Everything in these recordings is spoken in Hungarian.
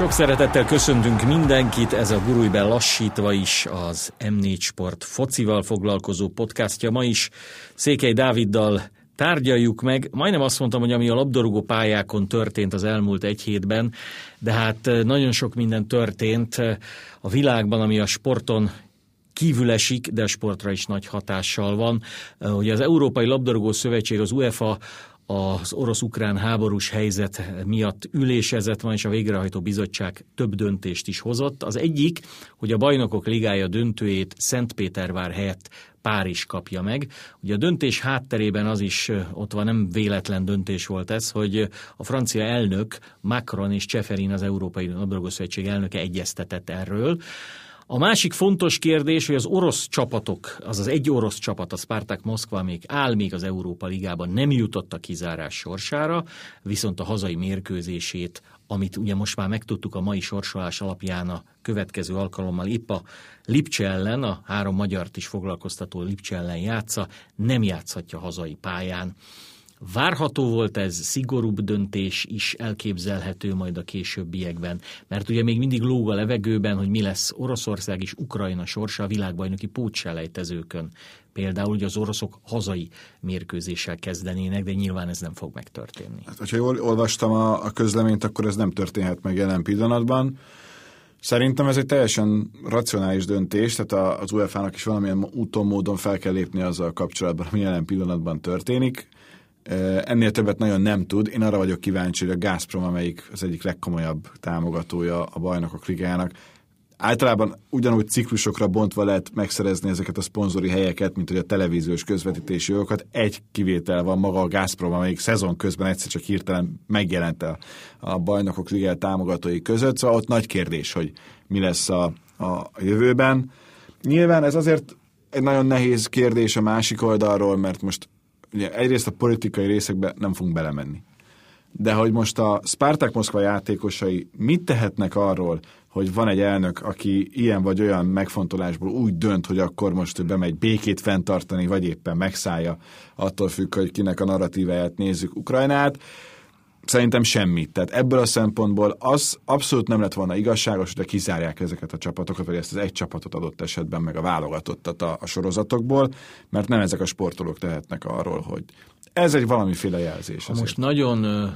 Sok szeretettel köszöntünk mindenkit, ez a Gurújben lassítva is az M4 Sport focival foglalkozó podcastja ma is. Székely Dáviddal tárgyaljuk meg. Majdnem azt mondtam, hogy ami a labdarúgó pályákon történt az elmúlt egy hétben, de hát eh, nagyon sok minden történt eh, a világban, ami a sporton kívül esik, de sportra is nagy hatással van. Eh, ugye az Európai Labdarúgó Szövetség, az UEFA az orosz-ukrán háborús helyzet miatt ülésezett van, és a végrehajtó bizottság több döntést is hozott. Az egyik, hogy a bajnokok ligája döntőjét Szentpétervár helyett Párizs kapja meg. Ugye a döntés hátterében az is ott van, nem véletlen döntés volt ez, hogy a francia elnök Macron és Cseferin az Európai Labdarúgó elnöke egyeztetett erről. A másik fontos kérdés, hogy az orosz csapatok, azaz egy orosz csapat, a Spartak Moszkva még áll még az Európa Ligában, nem jutott a kizárás sorsára, viszont a hazai mérkőzését, amit ugye most már megtudtuk a mai sorsolás alapján a következő alkalommal épp a Lipcse ellen, a három magyart is foglalkoztató Lipcse ellen játsza, nem játszhatja hazai pályán. Várható volt ez, szigorúbb döntés is elképzelhető majd a későbbiekben, mert ugye még mindig lóg a levegőben, hogy mi lesz Oroszország és Ukrajna sorsa a világbajnoki pótselejtezőkön. Például, hogy az oroszok hazai mérkőzéssel kezdenének, de nyilván ez nem fog megtörténni. Hát, hogyha jól olvastam a, a közleményt, akkor ez nem történhet meg jelen pillanatban. Szerintem ez egy teljesen racionális döntés, tehát az UEFA-nak is valamilyen úton, módon fel kell lépni azzal kapcsolatban, ami jelen pillanatban történik. Ennél többet nagyon nem tud. Én arra vagyok kíváncsi, hogy a Gazprom, amelyik az egyik legkomolyabb támogatója a bajnokok ligájának, általában ugyanúgy ciklusokra bontva lehet megszerezni ezeket a szponzori helyeket, mint hogy a televíziós közvetítési jogokat. Egy kivétel van maga a Gazprom, amelyik szezon közben egyszer csak hirtelen megjelent a, bajnokok ligája támogatói között, szóval ott nagy kérdés, hogy mi lesz a, a jövőben. Nyilván ez azért egy nagyon nehéz kérdés a másik oldalról, mert most ugye egyrészt a politikai részekbe nem fogunk belemenni. De hogy most a Spartak Moszkva játékosai mit tehetnek arról, hogy van egy elnök, aki ilyen vagy olyan megfontolásból úgy dönt, hogy akkor most bemegy békét fenntartani, vagy éppen megszállja, attól függ, hogy kinek a narratíváját nézzük Ukrajnát. Szerintem semmit. Tehát ebből a szempontból az abszolút nem lett volna igazságos, hogy kizárják ezeket a csapatokat, vagy ezt az egy csapatot adott esetben, meg a válogatottat a, a sorozatokból, mert nem ezek a sportolók tehetnek arról, hogy ez egy valamiféle jelzés. Ha most nagyon ö,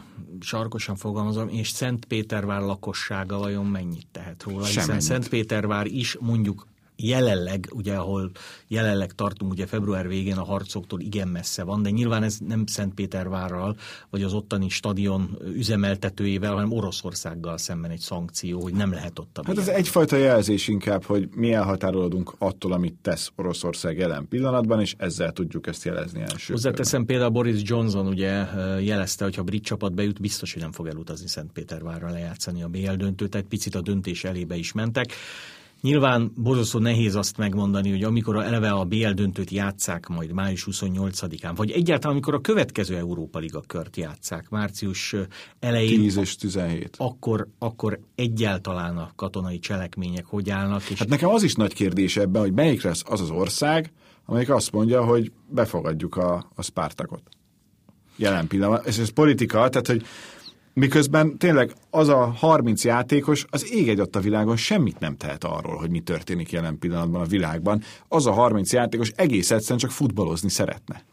sarkosan fogalmazom, és Szentpétervár lakossága vajon mennyit tehet róla? Hiszen Semmit. Szentpétervár is mondjuk jelenleg, ugye ahol jelenleg tartunk, ugye február végén a harcoktól igen messze van, de nyilván ez nem Szentpétervárral, vagy az ottani stadion üzemeltetőjével, hanem Oroszországgal szemben egy szankció, hogy nem lehet ott a Hát ez egyfajta jelzés inkább, hogy mi elhatárolódunk attól, amit tesz Oroszország jelen pillanatban, és ezzel tudjuk ezt jelezni első. Hozzáteszem például Boris Johnson ugye jelezte, hogy ha brit csapat bejut, biztos, hogy nem fog elutazni Szentpétervárra lejátszani a BL döntőt, tehát picit a döntés elébe is mentek. Nyilván borzasztó nehéz azt megmondani, hogy amikor eleve a BL döntőt játszák majd május 28-án, vagy egyáltalán amikor a következő Európa Liga kört játszák március elején. 10 és 17. Akkor, akkor egyáltalán a katonai cselekmények hogy állnak. És... Hát nekem az is nagy kérdés ebben, hogy melyik lesz az az ország, amelyik azt mondja, hogy befogadjuk a, a Spartakot. Jelen pillanatban. Ez, ez politika, tehát hogy Miközben tényleg az a 30 játékos az ég egy a világon semmit nem tehet arról, hogy mi történik jelen pillanatban a világban. Az a 30 játékos egész egyszerűen csak futballozni szeretne.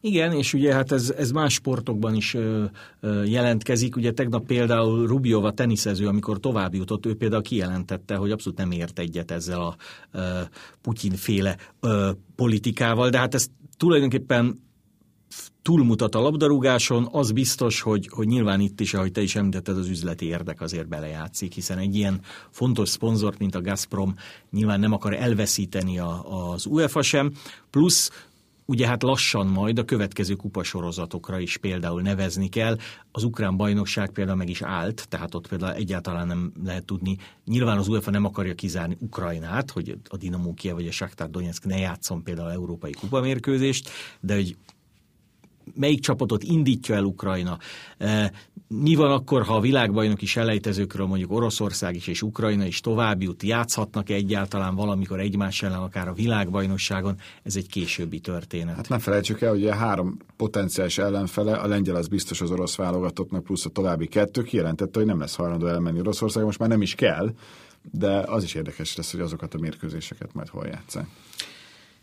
Igen, és ugye hát ez, ez más sportokban is ö, ö, jelentkezik. Ugye tegnap például Rubiova teniszező, amikor tovább jutott, ő például kijelentette, hogy abszolút nem ért egyet ezzel a ö, Putyin-féle ö, politikával, de hát ez tulajdonképpen túlmutat a labdarúgáson, az biztos, hogy, hogy nyilván itt is, ahogy te is említetted, az üzleti érdek azért belejátszik, hiszen egy ilyen fontos szponzort, mint a Gazprom nyilván nem akar elveszíteni a, az UEFA sem, plusz ugye hát lassan majd a következő kupasorozatokra is például nevezni kell. Az ukrán bajnokság például meg is állt, tehát ott például egyáltalán nem lehet tudni. Nyilván az UEFA nem akarja kizárni Ukrajnát, hogy a Dinamo Kiev vagy a Shakhtar Donetsk ne játszon például európai kupamérkőzést, de hogy melyik csapatot indítja el Ukrajna, mi van akkor, ha a világbajnoki selejtezőkről mondjuk Oroszország is és Ukrajna is tovább jut, játszhatnak -e egyáltalán valamikor egymás ellen, akár a világbajnokságon, ez egy későbbi történet. Hát ne felejtsük el, hogy a három potenciális ellenfele, a lengyel az biztos az orosz válogatottnak, plusz a további kettő kijelentette, hogy nem lesz hajlandó elmenni Oroszország, most már nem is kell, de az is érdekes lesz, hogy azokat a mérkőzéseket majd hol játszák.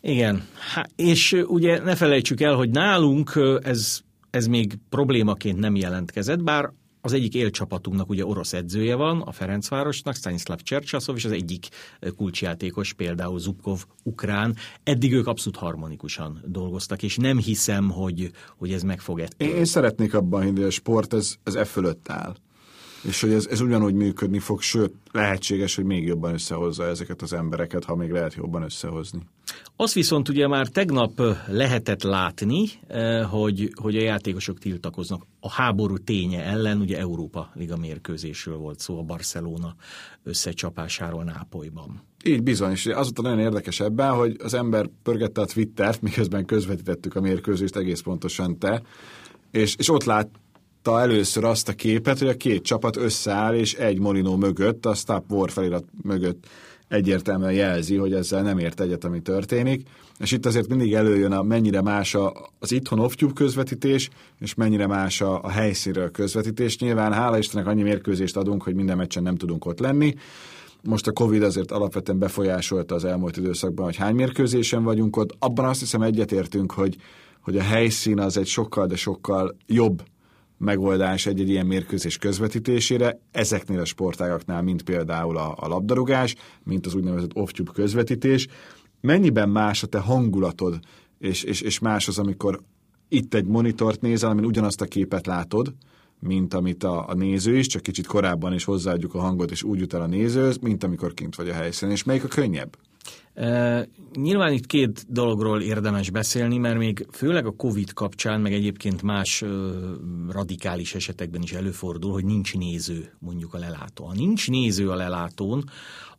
Igen, Há, és ugye ne felejtsük el, hogy nálunk ez, ez még problémaként nem jelentkezett, bár az egyik élcsapatunknak ugye orosz edzője van, a Ferencvárosnak, Stanislav Csercsaszov, és az egyik kulcsjátékos, például Zubkov, ukrán. Eddig ők abszolút harmonikusan dolgoztak, és nem hiszem, hogy, hogy ez meg fog ettől. Én, én szeretnék abban hinni, hogy a sport ez, ez e fölött áll és hogy ez, ez ugyanúgy működni fog, sőt, lehetséges, hogy még jobban összehozza ezeket az embereket, ha még lehet jobban összehozni. Azt viszont ugye már tegnap lehetett látni, hogy, hogy a játékosok tiltakoznak. A háború ténye ellen, ugye Európa Liga mérkőzésről volt szó a Barcelona összecsapásáról Nápolyban. Így bizony, és azóta nagyon érdekes ebben, hogy az ember pörgette a Twittert, miközben közvetítettük a mérkőzést egész pontosan te, és, és ott lát, látta először azt a képet, hogy a két csapat összeáll, és egy Molinó mögött, a Stop War felirat mögött egyértelműen jelzi, hogy ezzel nem ért egyet, ami történik. És itt azért mindig előjön a mennyire más az itthon off közvetítés, és mennyire más a, a helyszínről közvetítés. Nyilván hála Istennek annyi mérkőzést adunk, hogy minden meccsen nem tudunk ott lenni. Most a Covid azért alapvetően befolyásolta az elmúlt időszakban, hogy hány mérkőzésen vagyunk ott. Abban azt hiszem egyetértünk, hogy, hogy a helyszín az egy sokkal, de sokkal jobb megoldás egy-egy ilyen mérkőzés közvetítésére, ezeknél a sportágaknál, mint például a, a labdarúgás, mint az úgynevezett off-tube közvetítés. Mennyiben más a te hangulatod, és, és, és más az, amikor itt egy monitort nézel, amin ugyanazt a képet látod, mint amit a, a néző is, csak kicsit korábban is hozzáadjuk a hangot, és úgy jut el a nézőhöz, mint amikor kint vagy a helyszínen. És melyik a könnyebb? Nyilván itt két dologról érdemes beszélni, mert még főleg a COVID kapcsán, meg egyébként más radikális esetekben is előfordul, hogy nincs néző mondjuk a lelátó. Ha nincs néző a lelátón,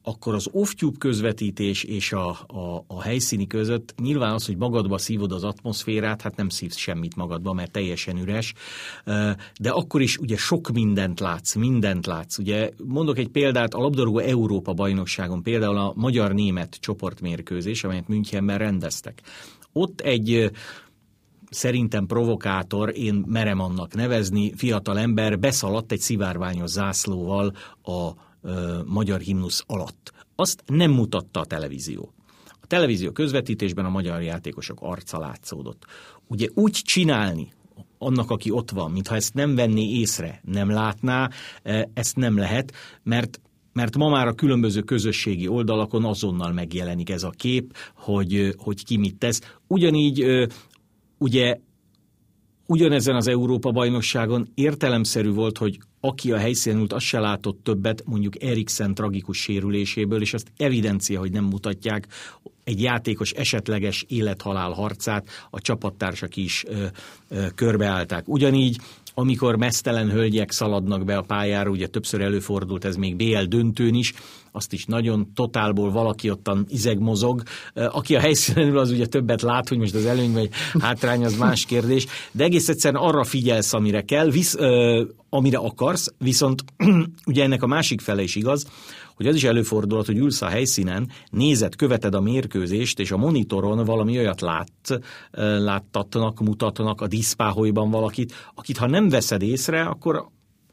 akkor az off-tube közvetítés és a, a, a helyszíni között nyilván az, hogy magadba szívod az atmoszférát, hát nem szívsz semmit magadba, mert teljesen üres, de akkor is ugye sok mindent látsz, mindent látsz. Ugye mondok egy példát, a labdarúgó Európa bajnokságon például a magyar-német csoportmérkőzés, amelyet Münchenben rendeztek. Ott egy szerintem provokátor, én merem annak nevezni, fiatal ember beszaladt egy szivárványos zászlóval a magyar himnusz alatt. Azt nem mutatta a televízió. A televízió közvetítésben a magyar játékosok arca látszódott. Ugye úgy csinálni, annak, aki ott van, mintha ezt nem venné észre, nem látná, ezt nem lehet, mert mert ma már a különböző közösségi oldalakon azonnal megjelenik ez a kép, hogy, hogy ki mit tesz. Ugyanígy ugye ugyanezen az Európa-bajnokságon értelemszerű volt, hogy aki a helyszínen ült, azt se látott többet, mondjuk Eriksen tragikus sérüléséből, és azt evidencia, hogy nem mutatják egy játékos esetleges élethalál harcát, a csapattársak is ö, ö, körbeállták. Ugyanígy amikor mesztelen hölgyek szaladnak be a pályára, ugye többször előfordult ez még BL döntőn is, azt is nagyon totálból valaki ottan izeg mozog. Aki a helyszínen ül, az ugye többet lát, hogy most az előny vagy hátrány, az más kérdés, de egész egyszerűen arra figyelsz, amire kell, visz, ö, amire akarsz, viszont ugye ennek a másik fele is igaz, hogy az is előfordulhat, hogy ülsz a helyszínen, nézed, követed a mérkőzést, és a monitoron valami olyat lát, láttatnak, mutatnak a diszpáholyban valakit, akit ha nem veszed észre, akkor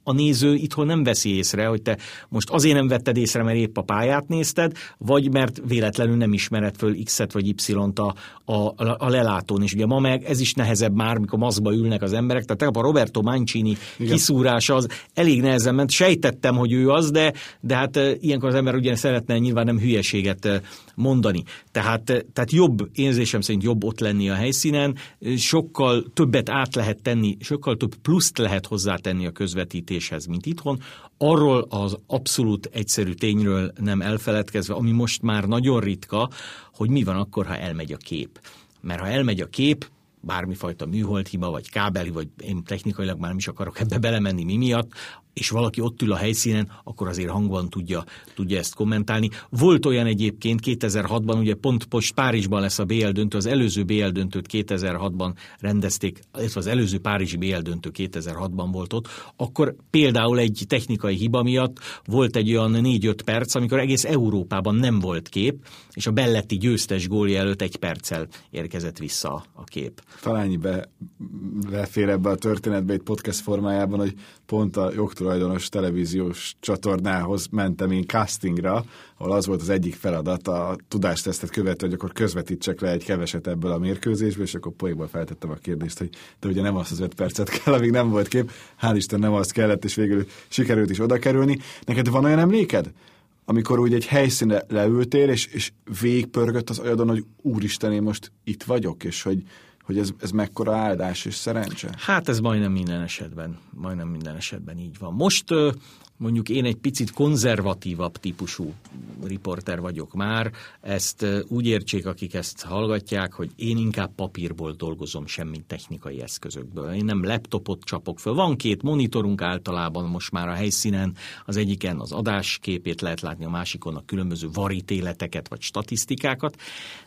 a néző itthon nem veszi észre, hogy te most azért nem vetted észre, mert épp a pályát nézted, vagy mert véletlenül nem ismered föl X-et vagy Y-t a, a, a lelátón. És ugye ma meg ez is nehezebb már, mikor maszkba ülnek az emberek. Tehát tegnap a Roberto Mancini Igen. kiszúrása az elég nehezen ment. Sejtettem, hogy ő az, de, de hát ilyenkor az ember ugye szeretne nyilván nem hülyeséget mondani. Tehát, tehát jobb, érzésem szerint jobb ott lenni a helyszínen, sokkal többet át lehet tenni, sokkal több pluszt lehet hozzátenni a közvetítéshez, mint itthon. Arról az abszolút egyszerű tényről nem elfeledkezve, ami most már nagyon ritka, hogy mi van akkor, ha elmegy a kép. Mert ha elmegy a kép, bármifajta műhold hiba, vagy kábeli, vagy én technikailag már nem is akarok ebbe belemenni mi miatt, és valaki ott ül a helyszínen, akkor azért hangban tudja, tudja ezt kommentálni. Volt olyan egyébként 2006-ban, ugye pont post Párizsban lesz a BL döntő, az előző BL döntőt 2006-ban rendezték, illetve az előző Párizsi BL döntő 2006-ban volt ott, akkor például egy technikai hiba miatt volt egy olyan 4-5 perc, amikor egész Európában nem volt kép, és a Belletti győztes gólja előtt egy perccel érkezett vissza a kép. Talán be, befér ebbe a történetbe egy podcast formájában, hogy pont a jogtulajdonos televíziós csatornához mentem én castingra, ahol az volt az egyik feladat, a tudástesztet követő, hogy akkor közvetítsek le egy keveset ebből a mérkőzésből, és akkor poékból feltettem a kérdést, hogy de ugye nem az az öt percet kell, amíg nem volt kép, hál' Isten nem azt kellett, és végül sikerült is oda kerülni. Neked van olyan emléked? amikor úgy egy helyszínre leültél, és, és végpörgött az agyadon, hogy úristen, én most itt vagyok, és hogy, hogy ez, ez mekkora áldás és szerencse? Hát ez majdnem minden esetben, majdnem minden esetben így van. Most mondjuk én egy picit konzervatívabb típusú riporter vagyok már, ezt úgy értsék, akik ezt hallgatják, hogy én inkább papírból dolgozom, semmint technikai eszközökből. Én nem laptopot csapok föl. Van két monitorunk általában most már a helyszínen, az egyiken az adásképét lehet látni, a másikon a különböző varítéleteket vagy statisztikákat,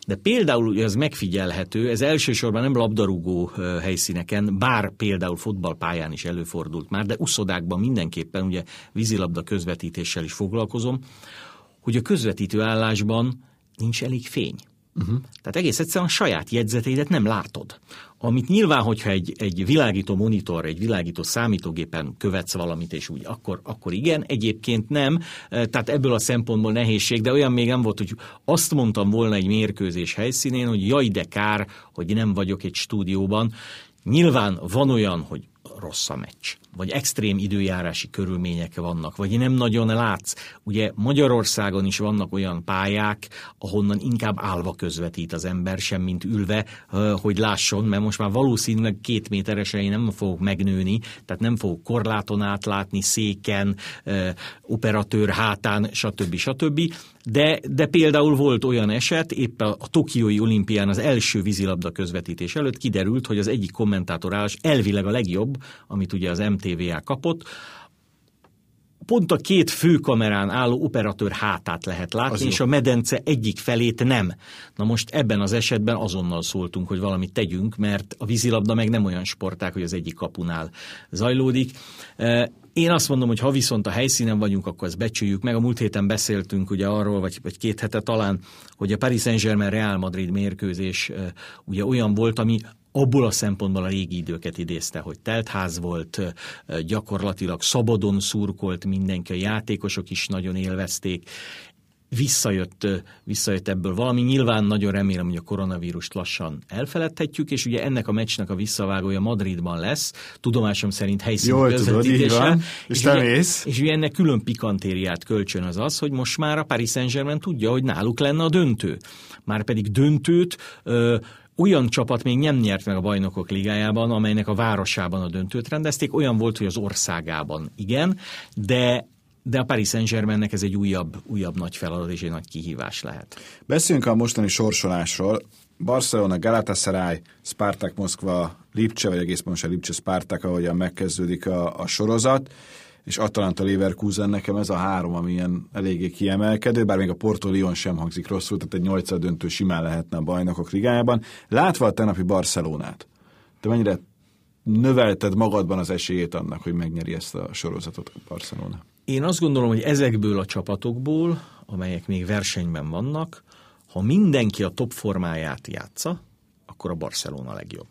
de például ez megfigyelhető, ez elsősorban nem labdarúgó helyszíneken, bár például fotballpályán is előfordult már, de uszodákban mindenképpen ugye vízilabda közvetítéssel is foglalkozom, hogy a közvetítő állásban nincs elég fény. Uh-huh. Tehát egész egyszerűen a saját jegyzeteidet nem látod. Amit nyilván, hogyha egy, egy világító monitor, egy világító számítógépen követsz valamit, és úgy, akkor, akkor igen, egyébként nem. Tehát ebből a szempontból nehézség, de olyan még nem volt, hogy azt mondtam volna egy mérkőzés helyszínén, hogy jaj, de kár, hogy nem vagyok egy stúdióban. Nyilván van olyan, hogy rossz a meccs, vagy extrém időjárási körülmények vannak, vagy nem nagyon látsz. Ugye Magyarországon is vannak olyan pályák, ahonnan inkább állva közvetít az ember, sem mint ülve, hogy lásson, mert most már valószínűleg két méteresen én nem fogok megnőni, tehát nem fogok korláton átlátni, széken, operatőr hátán, stb. stb. De, de például volt olyan eset, épp a, a Tokiói olimpián az első vízilabda közvetítés előtt kiderült, hogy az egyik kommentátor állás elvileg a legjobb, amit ugye az MTVA kapott, pont a két fő kamerán álló operatőr hátát lehet látni, az és jó. a medence egyik felét nem. Na most ebben az esetben azonnal szóltunk, hogy valamit tegyünk, mert a vízilabda meg nem olyan sporták, hogy az egyik kapunál zajlódik. Én azt mondom, hogy ha viszont a helyszínen vagyunk, akkor ezt becsüljük meg. A múlt héten beszéltünk ugye arról, vagy, vagy két hete talán, hogy a Paris Saint-Germain Real Madrid mérkőzés ugye olyan volt, ami abból a szempontból a régi időket idézte, hogy teltház volt, gyakorlatilag szabadon szurkolt mindenki, a játékosok is nagyon élvezték, visszajött, visszajött ebből valami. Nyilván nagyon remélem, hogy a koronavírust lassan elfeledhetjük, és ugye ennek a meccsnek a visszavágója Madridban lesz, tudomásom szerint helyszíni Jól tudod, így van, és, és, ugye, és ugye ennek külön pikantériát kölcsön az az, hogy most már a Paris Saint-Germain tudja, hogy náluk lenne a döntő. Már pedig döntőt ö, olyan csapat még nem nyert meg a bajnokok ligájában, amelynek a városában a döntőt rendezték, olyan volt, hogy az országában igen, de de a Paris Saint-Germainnek ez egy újabb, újabb nagy feladat és egy nagy kihívás lehet. Beszéljünk a mostani sorsolásról. Barcelona, Galatasaray, Spartak Moszkva, Lipcse, vagy egész pontosan Lipcse, Spartak, ahogyan megkezdődik a, a sorozat, és Atalanta Leverkusen nekem ez a három, ami ilyen eléggé kiemelkedő, bár még a Porto Lyon sem hangzik rosszul, tehát egy nyolcad döntő simán lehetne a bajnokok ligájában. Látva a tenapi Barcelonát, te mennyire növelted magadban az esélyét annak, hogy megnyeri ezt a sorozatot a Barcelona? Én azt gondolom, hogy ezekből a csapatokból, amelyek még versenyben vannak, ha mindenki a top formáját játsza, akkor a Barcelona legjobb.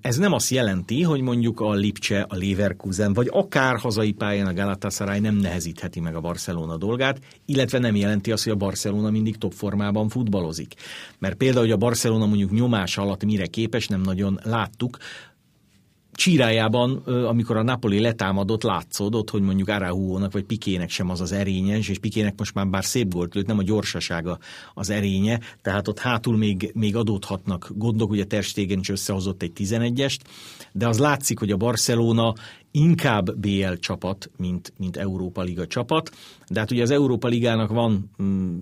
Ez nem azt jelenti, hogy mondjuk a Lipcse, a Leverkusen, vagy akár hazai pályán a Galatasaray nem nehezítheti meg a Barcelona dolgát, illetve nem jelenti azt, hogy a Barcelona mindig top formában futballozik. Mert például, hogy a Barcelona mondjuk nyomás alatt mire képes, nem nagyon láttuk, csírájában, amikor a Napoli letámadott, látszódott, hogy mondjuk Araúónak vagy Pikének sem az az erénye, és Pikének most már bár szép gólt lőtt, nem a gyorsasága az erénye, tehát ott hátul még, még adódhatnak gondok, ugye Ter Stegen is összehozott egy 11-est, de az látszik, hogy a Barcelona inkább BL csapat, mint, mint Európa Liga csapat, de hát ugye az Európa Ligának van mm,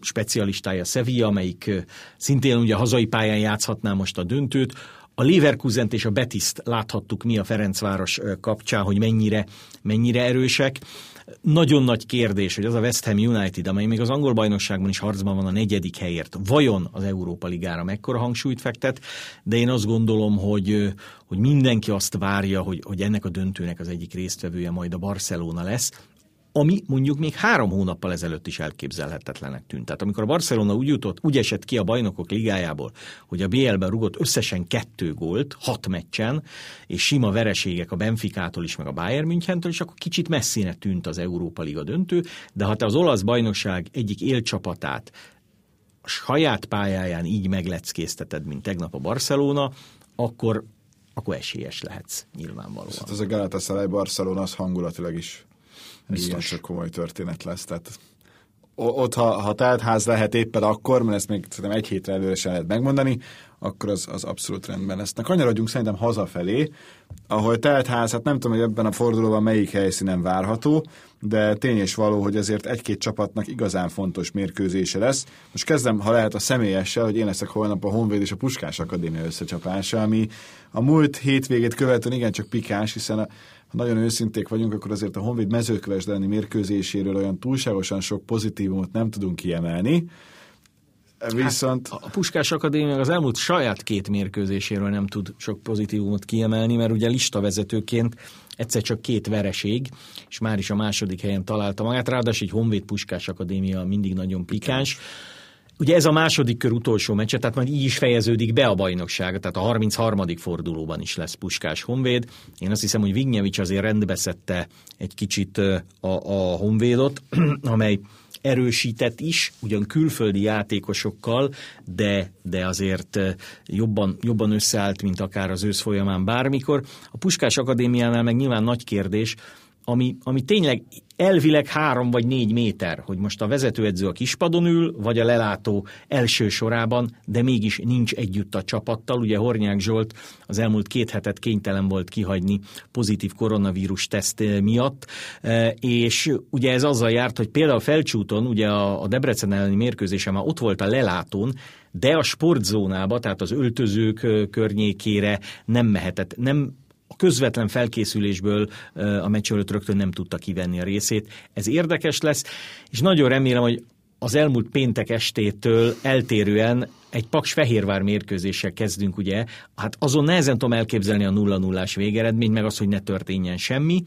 specialistája Sevilla, amelyik szintén ugye a hazai pályán játszhatná most a döntőt. A Leverkusent és a Betiszt láthattuk mi a Ferencváros kapcsán, hogy mennyire, mennyire erősek. Nagyon nagy kérdés, hogy az a West Ham United, amely még az angol bajnokságban is harcban van a negyedik helyért, vajon az Európa Ligára mekkora hangsúlyt fektet, de én azt gondolom, hogy, hogy mindenki azt várja, hogy, hogy ennek a döntőnek az egyik résztvevője majd a Barcelona lesz, ami mondjuk még három hónappal ezelőtt is elképzelhetetlenek tűnt. Tehát amikor a Barcelona úgy jutott, úgy esett ki a bajnokok ligájából, hogy a BL-ben rugott összesen kettő gólt, hat meccsen, és sima vereségek a Benficától is, meg a Bayern Münchentől, és akkor kicsit messzine tűnt az Európa Liga döntő, de ha te az olasz bajnokság egyik élcsapatát a saját pályáján így megleckézteted, mint tegnap a Barcelona, akkor akkor esélyes lehetsz nyilvánvalóan. Hát ez a Galatasaray Barcelona az hangulatilag is Biztos. Igen, komoly történet lesz. Tehát ott, ha, ha teltház lehet éppen akkor, mert ezt még szerintem egy hétre előre sem lehet megmondani, akkor az, az abszolút rendben lesz. Na, kanyarodjunk szerintem hazafelé, ahol teltház, hát nem tudom, hogy ebben a fordulóban melyik helyszínen várható, de tény és való, hogy azért egy-két csapatnak igazán fontos mérkőzése lesz. Most kezdem, ha lehet a személyessel, hogy én leszek holnap a Honvéd és a Puskás Akadémia összecsapása, ami a múlt hétvégét követően igencsak pikáns, hiszen a, ha nagyon őszinték vagyunk, akkor azért a Honvéd mezőkövesdelni mérkőzéséről olyan túlságosan sok pozitívumot nem tudunk kiemelni. Viszont... Hát a Puskás Akadémia az elmúlt saját két mérkőzéséről nem tud sok pozitívumot kiemelni, mert ugye listavezetőként egyszer csak két vereség, és már is a második helyen találta magát, ráadásul egy Honvéd Puskás Akadémia mindig nagyon pikáns. Ugye ez a második kör utolsó meccse, tehát majd így is fejeződik be a bajnokság, tehát a 33. fordulóban is lesz Puskás Honvéd. Én azt hiszem, hogy Vignyevics azért rendbeszette egy kicsit a, a Honvédot, amely erősített is, ugyan külföldi játékosokkal, de, de azért jobban, jobban összeállt, mint akár az ősz folyamán bármikor. A Puskás Akadémiánál meg nyilván nagy kérdés, ami, ami tényleg elvileg három vagy négy méter, hogy most a vezetőedző a kispadon ül, vagy a lelátó első sorában, de mégis nincs együtt a csapattal. Ugye Hornyák Zsolt az elmúlt két hetet kénytelen volt kihagyni pozitív koronavírus teszt eh, miatt, eh, és ugye ez azzal járt, hogy például Felcsúton, ugye a Debrecen elleni mérkőzése már ott volt a lelátón, de a sportzónába, tehát az öltözők eh, környékére nem mehetett, nem közvetlen felkészülésből a meccs előtt rögtön nem tudta kivenni a részét. Ez érdekes lesz, és nagyon remélem, hogy az elmúlt péntek estétől eltérően egy Paks Fehérvár mérkőzéssel kezdünk, ugye, hát azon nehezen tudom elképzelni a 0-0-ás végeredményt, meg az, hogy ne történjen semmi.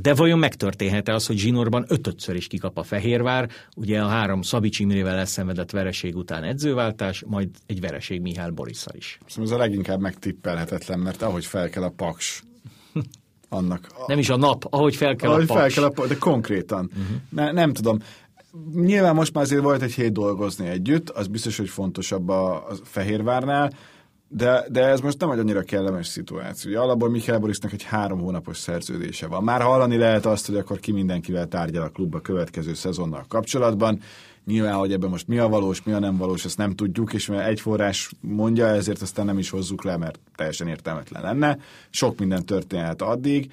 De vajon megtörténhet-e az, hogy zsinórban ötötször is kikap a Fehérvár, ugye a három Szabics Imrével elszenvedett vereség után edzőváltás, majd egy vereség Mihály Borisszal is. Szerintem ez a leginkább megtippelhetetlen, mert ahogy fel kell a Paks, annak... A... Nem is a nap, ahogy fel kell ahogy a Paks. Fel kell a, de konkrétan. Uh-huh. Ne, nem tudom. Nyilván most már azért volt egy hét dolgozni együtt, az biztos, hogy fontosabb a, a Fehérvárnál, de, de ez most nem egy annyira kellemes szituáció. Alapból Michael Borisnak egy három hónapos szerződése van. Már hallani lehet azt, hogy akkor ki mindenkivel tárgyal a klubba következő szezonnal kapcsolatban. Nyilván, hogy ebben most mi a valós, mi a nem valós, ezt nem tudjuk, és mert egy forrás mondja, ezért aztán nem is hozzuk le, mert teljesen értelmetlen lenne. Sok minden történhet addig.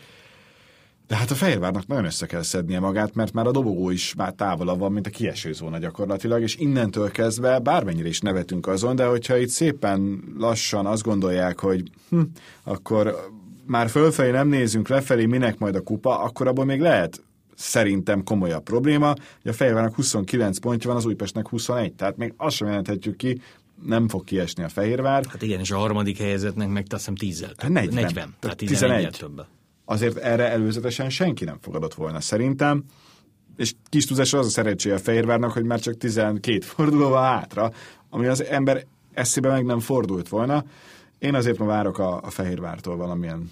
De hát a Fehérvárnak nagyon össze kell szednie magát, mert már a dobogó is már távolabb van, mint a kieső zóna gyakorlatilag, és innentől kezdve bármennyire is nevetünk azon, de hogyha itt szépen lassan azt gondolják, hogy hm, akkor már fölfelé nem nézünk lefelé, minek majd a kupa, akkor abból még lehet szerintem komolyabb probléma, hogy a Fehérvárnak 29 pontja van, az Újpestnek 21, tehát még azt sem jelenthetjük ki, nem fog kiesni a Fehérvár. Hát igen, és a harmadik helyzetnek meg azt hiszem 10 hát 40. 40. Tehát 11. több azért erre előzetesen senki nem fogadott volna szerintem, és kis tudásra az a szerencséje a Fehérvárnak, hogy már csak 12 fordulóval hátra, ami az ember eszébe meg nem fordult volna. Én azért ma várok a, a Fehérvártól valamilyen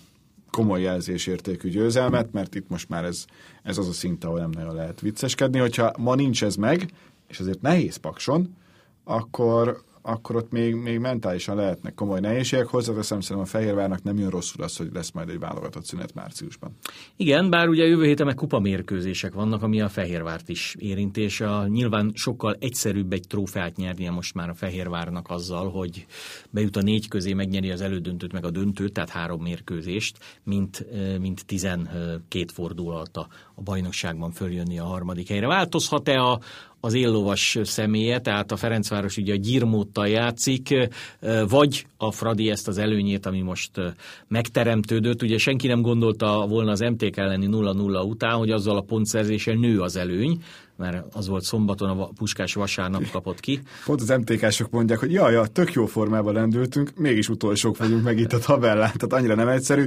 komoly jelzésértékű győzelmet, mert itt most már ez, ez az a szint, ahol nem nagyon lehet vicceskedni. Hogyha ma nincs ez meg, és azért nehéz pakson, akkor, akkor ott még, még mentálisan lehetnek komoly nehézségek. Hozzáteszem, szerintem a Fehérvárnak nem jön rosszul az, hogy lesz majd egy válogatott szünet márciusban. Igen, bár ugye jövő héten meg kupamérkőzések vannak, ami a Fehérvárt is érinti, és a, nyilván sokkal egyszerűbb egy trófeát nyernie most már a Fehérvárnak azzal, hogy bejut a négy közé, megnyeri az elődöntőt, meg a döntőt, tehát három mérkőzést, mint, mint 12 forduló alatt a, bajnokságban följönni a harmadik helyre. Változhat-e a, az éllovas személye, tehát a Ferencváros ugye a gyírmódtal játszik, vagy a Fradi ezt az előnyét, ami most megteremtődött. Ugye senki nem gondolta volna az MTK elleni 0-0 után, hogy azzal a pontszerzéssel nő az előny, mert az volt szombaton, a Puskás vasárnap kapott ki. Pont az MTK-sok mondják, hogy jaj, ja, tök jó formában lendültünk, mégis utolsók vagyunk meg itt a tabellán, tehát annyira nem egyszerű.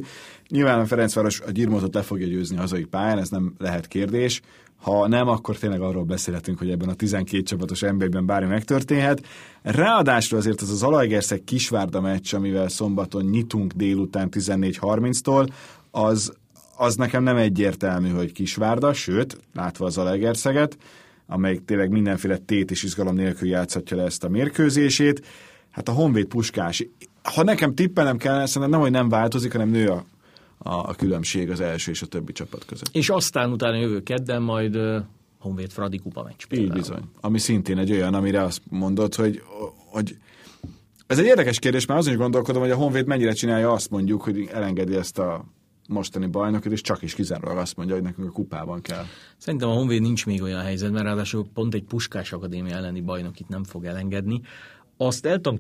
Nyilván a Ferencváros a gyirmotot le fogja győzni a hazai pályán, ez nem lehet kérdés. Ha nem, akkor tényleg arról beszélhetünk, hogy ebben a 12 csapatos nba bármi megtörténhet. Ráadásul azért az az Alajgerszeg Kisvárda meccs, amivel szombaton nyitunk délután 14.30-tól, az, az nekem nem egyértelmű, hogy Kisvárda, sőt, látva az Alegerszeget, amelyik tényleg mindenféle tét és izgalom nélkül játszhatja le ezt a mérkőzését. Hát a Honvéd Puskás, ha nekem tippelnem kellene, szerintem nem, hogy nem változik, hanem nő a, a, a különbség az első és a többi csapat között. És aztán utána jövő kedden majd Honvéd Fradi kupa meccs. Így bizony. Ami szintén egy olyan, amire azt mondod, hogy, hogy ez egy érdekes kérdés, mert azon is gondolkodom, hogy a Honvéd mennyire csinálja azt mondjuk, hogy elengedi ezt a mostani bajnokot, és csak is kizárólag azt mondja, hogy nekünk a kupában kell. Szerintem a Honvéd nincs még olyan helyzetben, ráadásul pont egy Puskás Akadémia elleni bajnokit nem fog elengedni. Azt el tudom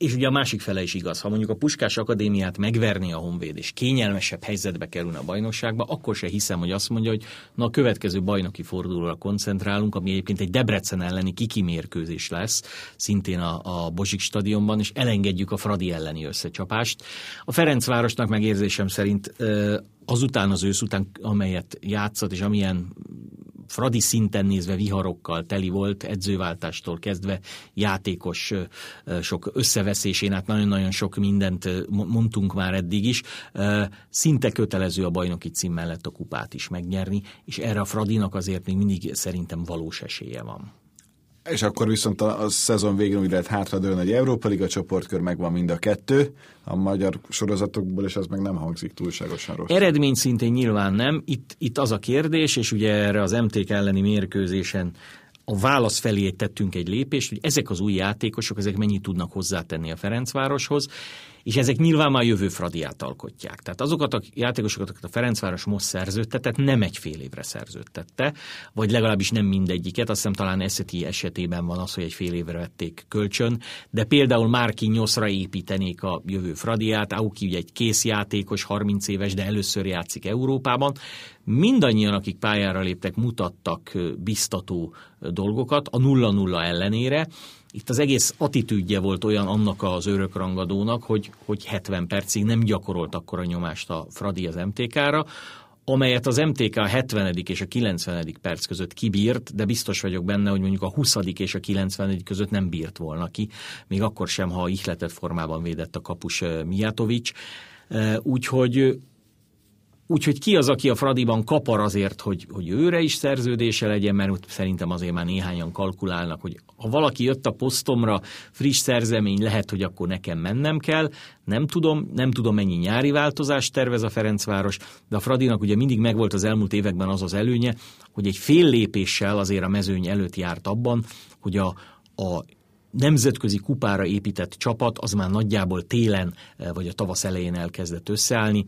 és ugye a másik fele is igaz, ha mondjuk a Puskás Akadémiát megverni a Honvéd, és kényelmesebb helyzetbe kerülne a bajnokságba, akkor se hiszem, hogy azt mondja, hogy na a következő bajnoki fordulóra koncentrálunk, ami egyébként egy Debrecen elleni kikimérkőzés lesz, szintén a, a Bozsik stadionban, és elengedjük a Fradi elleni összecsapást. A Ferencvárosnak megérzésem szerint azután az ősz után, amelyet játszott, és amilyen Fradi szinten nézve viharokkal teli volt, edzőváltástól kezdve játékos sok összeveszésén, át nagyon-nagyon sok mindent mondtunk már eddig is. Szinte kötelező a bajnoki cím mellett a kupát is megnyerni, és erre a Fradinak azért még mindig szerintem valós esélye van. És akkor viszont a, a szezon végén úgy lehet hátradőlni egy Európa Liga csoportkör, megvan mind a kettő, a magyar sorozatokból, és az meg nem hangzik túlságosan rossz. Eredmény szintén nyilván nem. Itt, itt az a kérdés, és ugye erre az MTK elleni mérkőzésen a válasz felé tettünk egy lépést, hogy ezek az új játékosok, ezek mennyit tudnak hozzátenni a Ferencvároshoz, és ezek nyilván már jövő Fradiát alkotják. Tehát azokat a játékosokat, akiket a Ferencváros most szerződtetett, nem egy fél évre szerződtette, vagy legalábbis nem mindegyiket, azt hiszem talán Eszeti esetében van az, hogy egy fél évre vették kölcsön, de például Márki Nyoszra építenék a jövő Fradiát, Auki ugye egy kész játékos, 30 éves, de először játszik Európában. Mindannyian, akik pályára léptek, mutattak biztató dolgokat a 0-0 ellenére, itt az egész attitűdje volt olyan annak az örökrangadónak, hogy, hogy 70 percig nem gyakorolt akkora nyomást a Fradi az MTK-ra, amelyet az MTK a 70. és a 90. perc között kibírt, de biztos vagyok benne, hogy mondjuk a 20. és a 90. között nem bírt volna ki, még akkor sem, ha ihletett formában védett a kapus eh, Mijatovics. Eh, úgyhogy Úgyhogy ki az, aki a Fradiban kapar azért, hogy, hogy őre is szerződése legyen, mert szerintem azért már néhányan kalkulálnak, hogy ha valaki jött a posztomra, friss szerzemény, lehet, hogy akkor nekem mennem kell. Nem tudom, nem tudom mennyi nyári változást tervez a Ferencváros, de a Fradinak ugye mindig megvolt az elmúlt években az az előnye, hogy egy fél lépéssel azért a mezőny előtt járt abban, hogy a, a nemzetközi kupára épített csapat az már nagyjából télen vagy a tavasz elején elkezdett összeállni,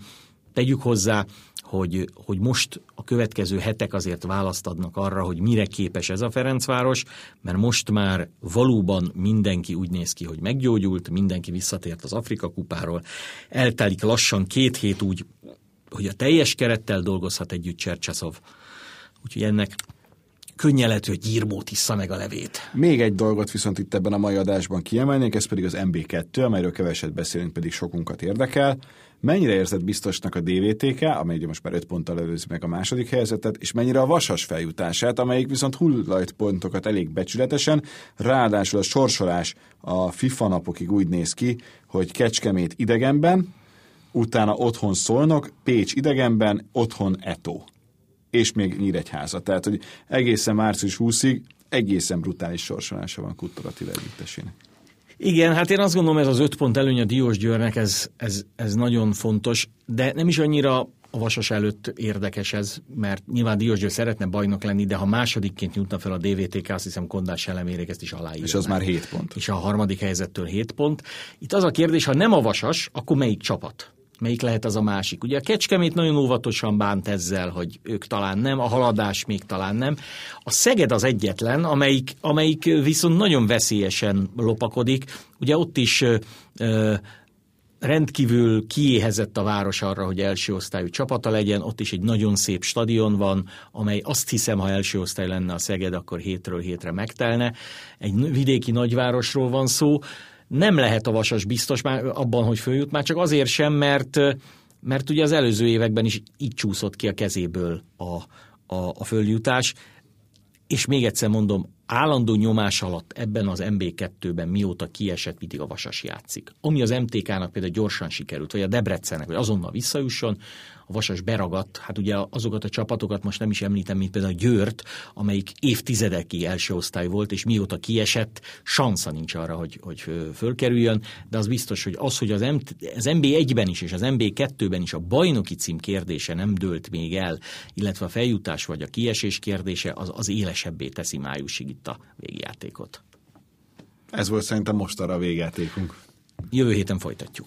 Tegyük hozzá, hogy, hogy most a következő hetek azért választ adnak arra, hogy mire képes ez a Ferencváros, mert most már valóban mindenki úgy néz ki, hogy meggyógyult, mindenki visszatért az Afrika kupáról, eltelik lassan két hét úgy, hogy a teljes kerettel dolgozhat együtt Csercseszov. Úgyhogy ennek könnyen lehet, hogy gyírmót issza meg a levét. Még egy dolgot viszont itt ebben a mai adásban kiemelnék, ez pedig az MB2, amelyről keveset beszélünk, pedig sokunkat érdekel. Mennyire érzett biztosnak a DVTK, amely ugye most már 5 ponttal előzi meg a második helyzetet, és mennyire a vasas feljutását, amelyik viszont hullajt pontokat elég becsületesen, ráadásul a sorsolás a FIFA napokig úgy néz ki, hogy Kecskemét idegenben, utána otthon Szolnok, Pécs idegenben, otthon Eto és még Nyíregyháza. Tehát, hogy egészen március 20-ig egészen brutális sorsolása van Kuttogati együttesének. Igen, hát én azt gondolom, ez az öt pont előny a Diós Győrnek, ez, ez, ez nagyon fontos, de nem is annyira a Vasas előtt érdekes ez, mert nyilván Diós Győr szeretne bajnok lenni, de ha másodikként jutna fel a DVTK, azt hiszem Kondás elemérék ezt is aláírja. És az már 7 pont. És a harmadik helyzettől 7 pont. Itt az a kérdés, ha nem a Vasas, akkor melyik csapat? Melyik lehet az a másik? Ugye a Kecskemét nagyon óvatosan bánt ezzel, hogy ők talán nem, a haladás még talán nem. A Szeged az egyetlen, amelyik, amelyik viszont nagyon veszélyesen lopakodik. Ugye ott is ö, rendkívül kiéhezett a város arra, hogy első osztályú csapata legyen, ott is egy nagyon szép stadion van, amely azt hiszem, ha első osztály lenne a Szeged, akkor hétről hétre megtelne. Egy vidéki nagyvárosról van szó, nem lehet a Vasas biztos már abban, hogy följut, már csak azért sem, mert, mert ugye az előző években is így csúszott ki a kezéből a, a, a följutás, és még egyszer mondom, állandó nyomás alatt ebben az MB2-ben mióta kiesett, mindig a Vasas játszik. Ami az MTK-nak például gyorsan sikerült, vagy a Debrecennek, hogy azonnal visszajusson, a Vasas beragadt, hát ugye azokat a csapatokat most nem is említem, mint például a Győrt, amelyik évtizedekig első osztály volt, és mióta kiesett, sansza nincs arra, hogy, hogy fölkerüljön, de az biztos, hogy az, hogy az, az MB1-ben is és az MB2-ben is a bajnoki cím kérdése nem dőlt még el, illetve a feljutás vagy a kiesés kérdése, az, az élesebbé teszi májusig itt a végjátékot. Ez volt szerintem most arra a végjátékunk. Jövő héten folytatjuk.